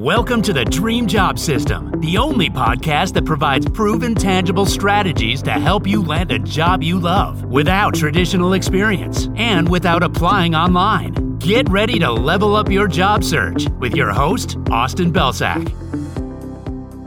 Welcome to the Dream Job System, the only podcast that provides proven, tangible strategies to help you land a job you love without traditional experience and without applying online. Get ready to level up your job search with your host, Austin Belcak.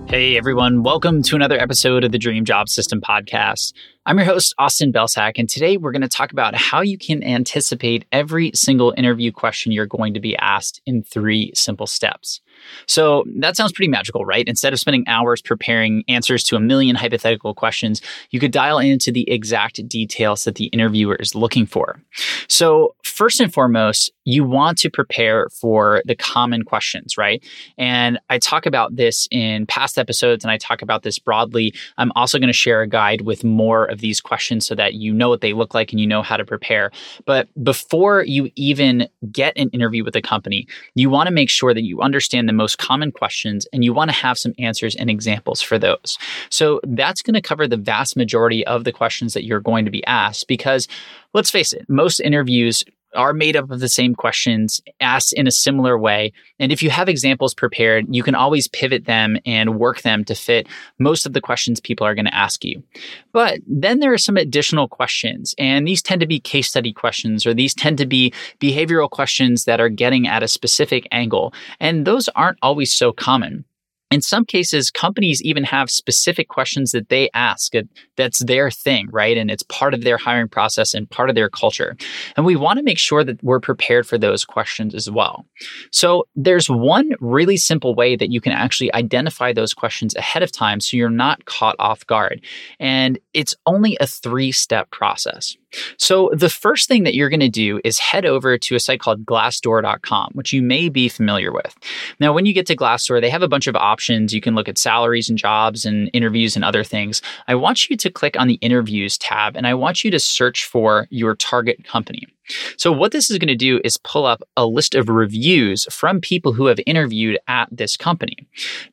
Hey everyone, welcome to another episode of the Dream Job System podcast. I'm your host, Austin Belcak, and today we're going to talk about how you can anticipate every single interview question you're going to be asked in three simple steps. So that sounds pretty magical, right? Instead of spending hours preparing answers to a million hypothetical questions, you could dial into the exact details that the interviewer is looking for. So, first and foremost, you want to prepare for the common questions, right? And I talk about this in past episodes and I talk about this broadly. I'm also going to share a guide with more of these questions so that you know what they look like and you know how to prepare. But before you even get an interview with a company, you want to make sure that you understand the most common questions and you want to have some answers and examples for those. So that's going to cover the vast majority of the questions that you're going to be asked because let's face it, most interviews are made up of the same questions asked in a similar way. And if you have examples prepared, you can always pivot them and work them to fit most of the questions people are going to ask you. But then there are some additional questions, and these tend to be case study questions, or these tend to be behavioral questions that are getting at a specific angle. And those aren't always so common. In some cases, companies even have specific questions that they ask. That's their thing, right? And it's part of their hiring process and part of their culture. And we want to make sure that we're prepared for those questions as well. So there's one really simple way that you can actually identify those questions ahead of time so you're not caught off guard. And it's only a three step process. So, the first thing that you're going to do is head over to a site called glassdoor.com, which you may be familiar with. Now, when you get to Glassdoor, they have a bunch of options. You can look at salaries and jobs and interviews and other things. I want you to click on the interviews tab and I want you to search for your target company. So, what this is going to do is pull up a list of reviews from people who have interviewed at this company.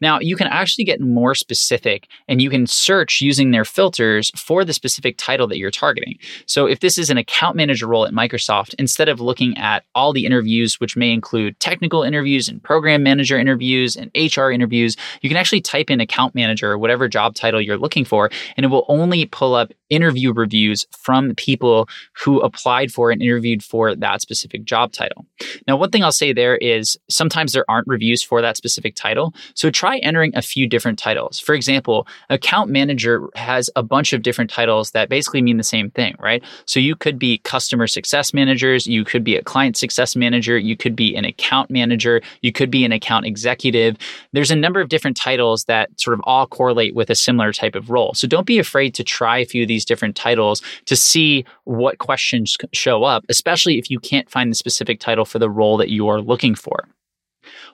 Now, you can actually get more specific and you can search using their filters for the specific title that you're targeting. So, if this is an account manager role at Microsoft, instead of looking at all the interviews, which may include technical interviews and program manager interviews and HR interviews, you can actually type in account manager or whatever job title you're looking for, and it will only pull up interview reviews from people who applied for and interviewed for that specific job title. Now, one thing I'll say there is sometimes there aren't reviews for that specific title. So try entering a few different titles. For example, account manager has a bunch of different titles that basically mean the same thing, right? So you could be customer success managers, you could be a client success manager, you could be an account manager, you could be an account executive. There's a number of different titles that sort of all correlate with a similar type of role. So don't be afraid to try a few of these these different titles to see what questions show up, especially if you can't find the specific title for the role that you are looking for.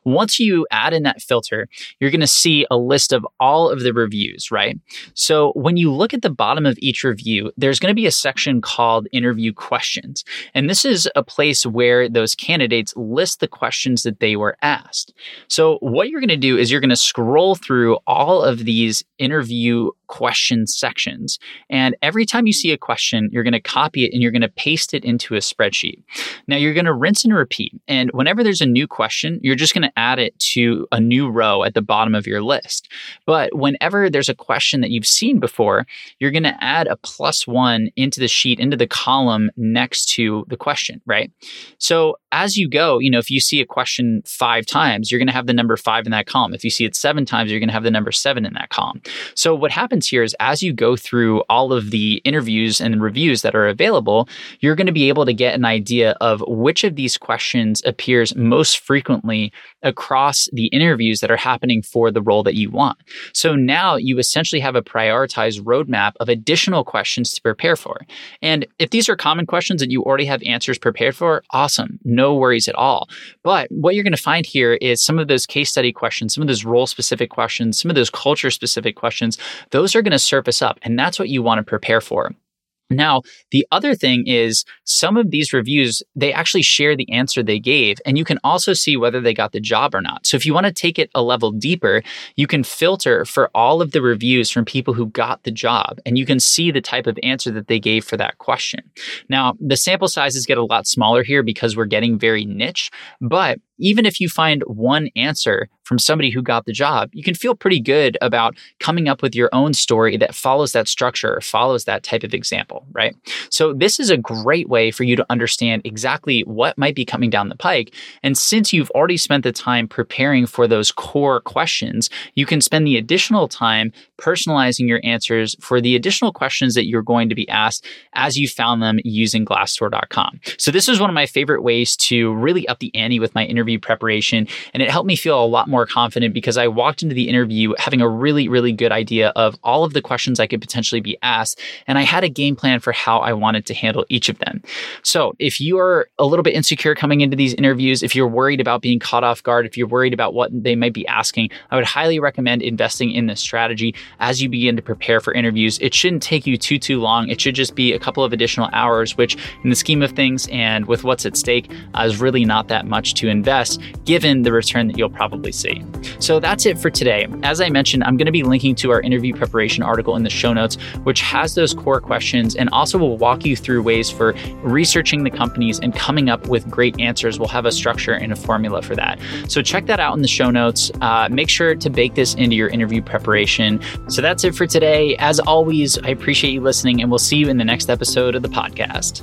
Once you add in that filter, you're going to see a list of all of the reviews, right? So when you look at the bottom of each review, there's going to be a section called interview questions. And this is a place where those candidates list the questions that they were asked. So what you're going to do is you're going to scroll through all of these interview question sections. And every time you see a question, you're going to copy it and you're going to paste it into a spreadsheet. Now you're going to rinse and repeat. And whenever there's a new question, you're just going to add it to a new row at the bottom of your list. But whenever there's a question that you've seen before, you're going to add a plus one into the sheet, into the column next to the question, right? So as you go, you know, if you see a question five times, you're going to have the number five in that column. If you see it seven times, you're going to have the number seven in that column. So what happens here is as you go through all of the interviews and reviews that are available, you're going to be able to get an idea of which of these questions appears most frequently across the interviews that are happening for the role that you want. So now you essentially have a prioritized roadmap of additional questions to prepare for. And if these are common questions that you already have answers prepared for, awesome. No worries at all. But what you're going to find here is some of those case study questions, some of those role specific questions, some of those culture specific questions, those are going to surface up. And that's what you want to prepare for. Now, the other thing is some of these reviews, they actually share the answer they gave, and you can also see whether they got the job or not. So if you want to take it a level deeper, you can filter for all of the reviews from people who got the job, and you can see the type of answer that they gave for that question. Now, the sample sizes get a lot smaller here because we're getting very niche, but even if you find one answer from somebody who got the job, you can feel pretty good about coming up with your own story that follows that structure follows that type of example, right? So, this is a great way for you to understand exactly what might be coming down the pike. And since you've already spent the time preparing for those core questions, you can spend the additional time personalizing your answers for the additional questions that you're going to be asked as you found them using glassdoor.com. So, this is one of my favorite ways to really up the ante with my interview preparation. And it helped me feel a lot more confident because I walked into the interview having a really, really good idea of all of the questions I could potentially be asked. And I had a game plan for how I wanted to handle each of them. So, if you are a little bit insecure coming into these interviews, if you're worried about being caught off guard, if you're worried about what they might be asking, I would highly recommend investing in this strategy as you begin to prepare for interviews. It shouldn't take you too, too long. It should just be a couple of additional hours, which in the scheme of things and with what's at stake uh, is really not that much to invest given the return that you'll probably see. So that's it for today. As I mentioned, I'm going to be linking to our interview preparation article in the show notes, which has those core questions and also will walk you through ways for researching the companies and coming up with great answers. We'll have a structure and a formula for that. So check that out in the show notes. Uh, make sure to bake this into your interview preparation. So that's it for today. As always, I appreciate you listening, and we'll see you in the next episode of the podcast.